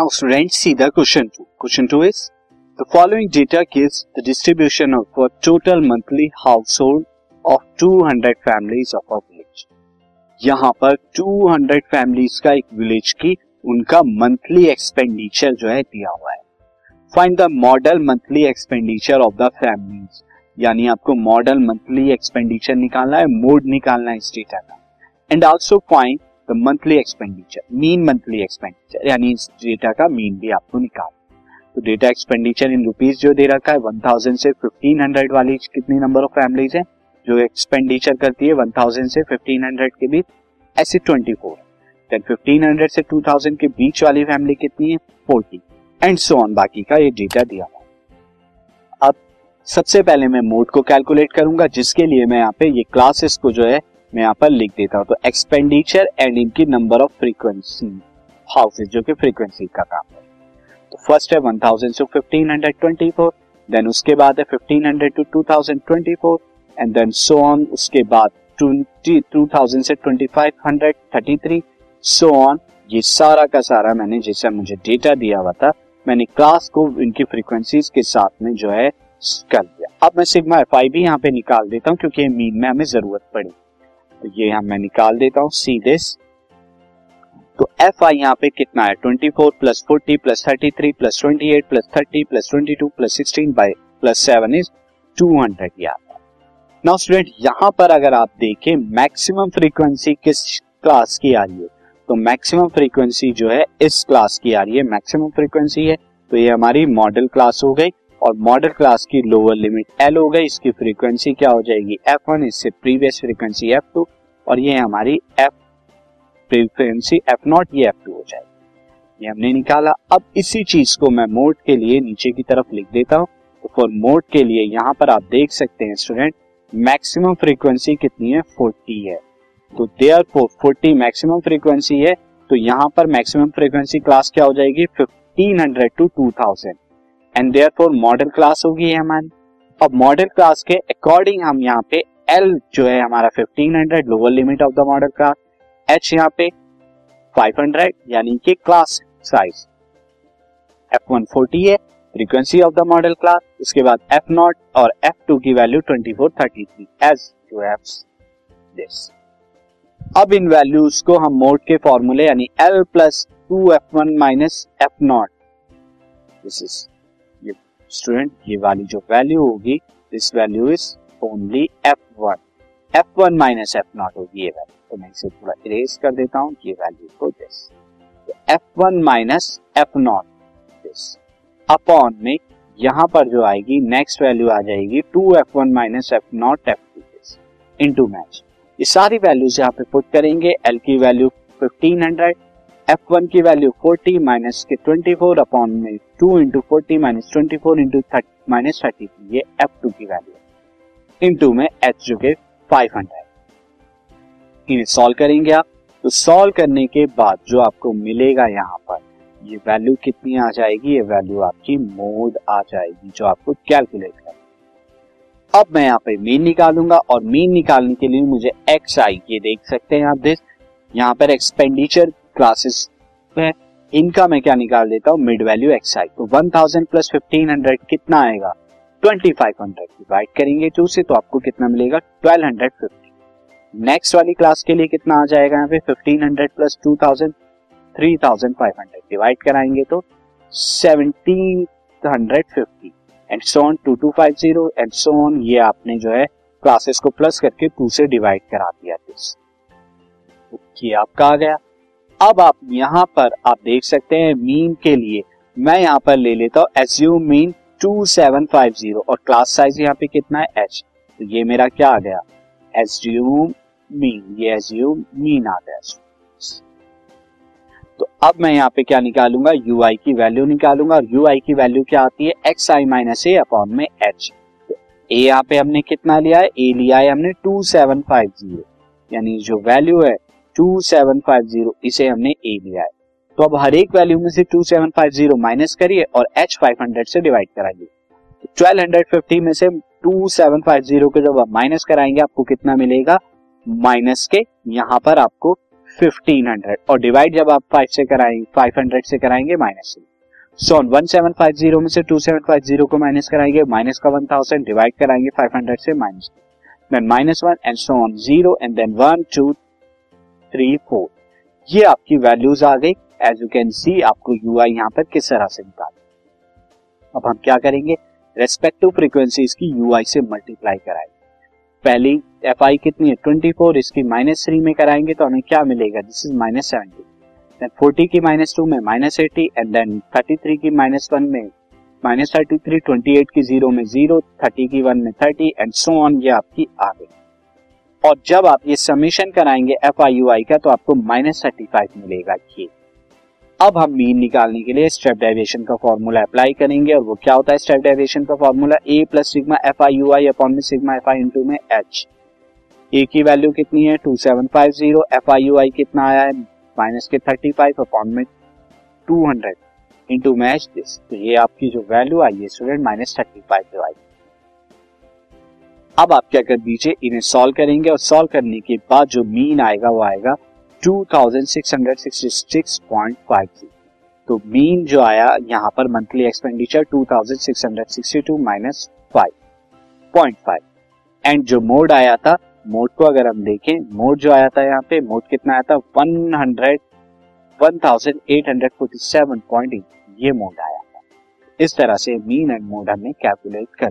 Now see question two is the of total monthly household of 200 families of village यहाँ पर 200 families का एक village की उनका मंथली एक्सपेंडिचर जो है दिया हुआ है। Find the model monthly expenditure of the families यानी आपको मॉडल मंथली एक्सपेंडिचर निकालना है मोड निकालना है इस डेटा का। And also find the monthly expenditure mean monthly expenditure यानी इस डेटा का मीन भी आपको निकालना तो डेटा एक्सपेंडिचर इन रुपीज़ जो दे रखा है वन थाउज़ेंड से फिफ्टीन हंड्रेड वाली कितनी नंबर ऑफ़ फैमिलीज़ है? जो एक्सपेंडिचर करती है वन थाउज़ेंड से फिफ्टीन हंड्रेड के बीच, ऐसे twenty four then fifteen hundred से टू थाउज़ेंड के बीच वाली फैमिली कितनी है? फोर्टी एंड सो ऑन बाकी का ये डेटा दिया हुआ अब सबसे पहले मैं मोड को कैलकुलेट करूँगा, जिसके लिए मैं यहाँ पे ये क्लासेस को जो है मैं यहाँ पर लिख देता हूँ। तो एक्सपेंडिचर एंड इनकी नंबर ऑफ़ फ्रीक्वेंसी हाउसेज जो कि फ्रीक्वेंसी का काम है। तो फ़र्स्ट है वन थाउज़ेंड से fifteen hundred twenty four then उसके बाद है fifteen hundred to two thousand twenty four and then so on उसके बाद ट्वेंटी टू थाउज़ेंड से twenty five hundred thirty three so on ये सारा का सारा मैंने जैसा मुझे डेटा दिया हुआ था, मैंने क्लास को इनकी फ्रीक्वेंसीज के साथ में जो है, कर दिया। अब मैं सिग्मा एफ़ आई भी यहाँ पे निकाल देता हूँ, क्योंकि मीन में हमें ज़रूरत पड़ी। तो ये यहाँ मैं निकाल देता हूँ सी दिस तो एफ़ आई यहाँ पे कितना है? Twenty four plus forty plus thirty three plus twenty eight plus thirty plus twenty two plus sixteen by plus seven is two hundred ये आता है नाउ स्टूडेंट यहाँ पर अगर आप देखें मैक्सिमम फ्रीक्वेंसी किस क्लास की आ रही है? तो मैक्सिमम फ्रीक्वेंसी जो है, इस क्लास की आ रही है। मैक्सिमम फ्रीक्वेंसी है तो ये हमारी मॉडल क्लास हो गई। और मॉडल क्लास की लोअर लिमिट एल हो गई, इसकी फ्रीक्वेंसी क्या हो जाएगी? एफ़ वन इससे प्रीवियस फ्रीक्वेंसी एफ़ टू और ये हमारी एफ़ फ्रीक्वेंसी एफ़ नॉट ये एफ़ टू हो जाएगी। ये हमने निकाला। अब इसी चीज़ को मैं मोड के लिए नीचे की तरफ़ लिख देता हूँ। तो फॉर मोड के लिए यहाँ पर आप देख सकते हैं स्टूडेंट मैक्सिमम फ्रीक्वेंसी कितनी है? फोर्टी है। तो therefore forty maximum frequency है। तो यहाँ पर मैक्सिमम फ्रीक्वेंसी क्लास क्या हो जाएगी? Fifteen hundred to two thousand and therefore model class होगी हमारी। अब मॉडल क्लास के अकॉर्डिंग हम यहाँ पे एल जो है हमारा fifteen hundred lower limit of the model class H यहाँ पे फाइव हंड्रेड यानी कि class size F one forty है frequency of the model class उसके बाद एफ़ नॉट और एफ़ टू की value twenty four thirty three as two F this अब इन वैल्यूज़ को हम मोड के फॉर्मूले यानी L plus two F one minus F not this is student ये वाली जो वैल्यू होगी this value is only F one F one minus F not होगी ये वैल्यू तो मैं इसे थोड़ा इरेज कर देता हूँ ये वैल्यू को this F one minus F not this upon में यहाँ पर जो आएगी नेक्स्ट वैल्यू आ जाएगी two F one minus F not F two this into match ये सारी वैल्यूज़ यहाँ पे पुट करेंगे. एल की वैल्यू 1500 एफ़ वन की वैल्यू 40 माइनस के 24 अपॉन में 2 into forty minus twenty four into thirty minus thirty ये एफ़ टू की वैल्यू है। इंटू में एच जो के 500 इन्हें सॉल्व करेंगे आप। तो सॉल्व करने के बाद जो आपको मिलेगा यहाँ पर, ये वैल्यू कितनी आ जाएगी? ये वैल्यू आपकी मोड आ जाएगी, जो आपको कैलकुलेट करना अब मैं यहाँ पे मीन निकालूँगा और मीन निकालने के लिए मुझे एक्स आई ये देख सकते हैं आप दिस यहाँ पर एक्सपेंडिचर क्लासेस है इनका मैं क्या निकाल देता हूँ? मिड वैल्यू एक्स आई तो one thousand plus fifteen hundred कितना आएगा? ट्वेंटी फाइव हंड्रेड डिवाइड करेंगे टू से तो आपको कितना मिलेगा? ट्वेल्व हंड्रेड फिफ्टी नेक्स्ट वाली क्लास के लिए कितना आ जाएगा यहाँ पे? Fifteen hundred plus two thousand three thousand five hundred divide कराएँगे तो seventeen hundred fifty and so on two two five zero and so on ये आपने जो है क्लासेस को प्लस करके टू से डिवाइड करा दिया। ये आपका आ गया। अब आप यहाँ पर, आप देख सकते हैं मीन के लिए मैं यहाँ पर ले लेता हूँ assume mean two seven five zero और क्लास साइज़ यहाँ पे कितना है? एच तो ये मेरा क्या आ गया? एज्यूम मीन ये एज्यूम मीन आ गया। तो अब मैं यहाँ पे क्या निकालूँगा? यू आई की वैल्यू निकालूँगा और यू आई की वैल्यू क्या आती है? X I minus A upon में एच तो ए यहाँ पे हमने कितना लिया है? ए लिया है हमने टू सेवन फाइव ज़ीरो यानी जो वैल्यू है टू सेवन फाइव ज़ीरो इसे हमने ए लिया है। तो अब हर एक वैल्यू में से two seven five zero minus करिए और एच फाइव हंड्रेड से डिवाइड कराइए। तो ट्वेल्व हंड्रेड फिफ्टी में से टू सेवन फाइव ज़ीरो को जब आप माइनस कराएँगे, आपको कितना मिलेगा? माइनस के, यहाँ पर आपको फिफ्टीन हंड्रेड और डिवाइड जब आप फाइव से कराएँगे फाइव हंड्रेड से कराएँगे minus so seven five zero में से टू सेवन फाइव ज़ीरो को माइनस कराएँगे माइनस का वन थाउज़ेंड डिवाइड कराएँगे फाइव हंड्रेड से minus then minus one and so on zero and then one two three four ये आपकी वैल्यूज़ आ गई. एज यू कैन सी आपको यू आई यहाँ पर किस तरह से निकाल अब हम क्या करेंगे? रेस्पेक्टिव फ्रीक्वेंसीज की यू आई से मल्टीप्लाई कराएँगे. पहली एफ़ आई कितनी है? ट्वेंटी फोर इसकी माइनस थ्री में कराएँगे तो हमें क्या मिलेगा? This is minus seventy then forty की माइनस टू में minus eighty and then thirty three की माइनस वन में minus thirty three twenty eight की ज़ीरो में ज़ीरो थर्टी की वन में थर्टी एंड सो ऑन ये आपकी आ गई. और जब आप ये समीशन कराएँगे एफ़ आई यू आई का तो आपको माइनस थर्टी फाइव मिलेगा। ये। अब हम मीन निकालने के लिए स्टेप डेविएशन का फॉर्मूला अप्लाई करेंगे, और वो क्या होता है स्टेप डेविएशन का formula A plus sigma F I U I upon में सिग्मा एफ़ आई इंटू में एच ए की वैल्यू कितनी है? Two seven five zero F I U I कितना आया है? माइनस के थर्टी फाइव अपॉन में टू हंड्रेड इंटू में एच दिस तो ये आपकी जो वैल्यू आई है स्टूडेंट माइनस थर्टी फाइव जो आई। अब आप क्या कर दीजिए, इन्हें सॉल्व करेंगे और सॉल्व करने के बाद जो मीन आएगा, वो आएगा 2666.50 तो मीन जो आया, यहाँ पर monthly expenditure 2662 minus five and जो मोड आया था मोड को अगर हम देखें मोड जो आया था यहाँ पे मोड कितना आया था? 100 1847.8 ये मोड आया था। इस तरह से मीन एंड मोड हमने कैलकुलेट कर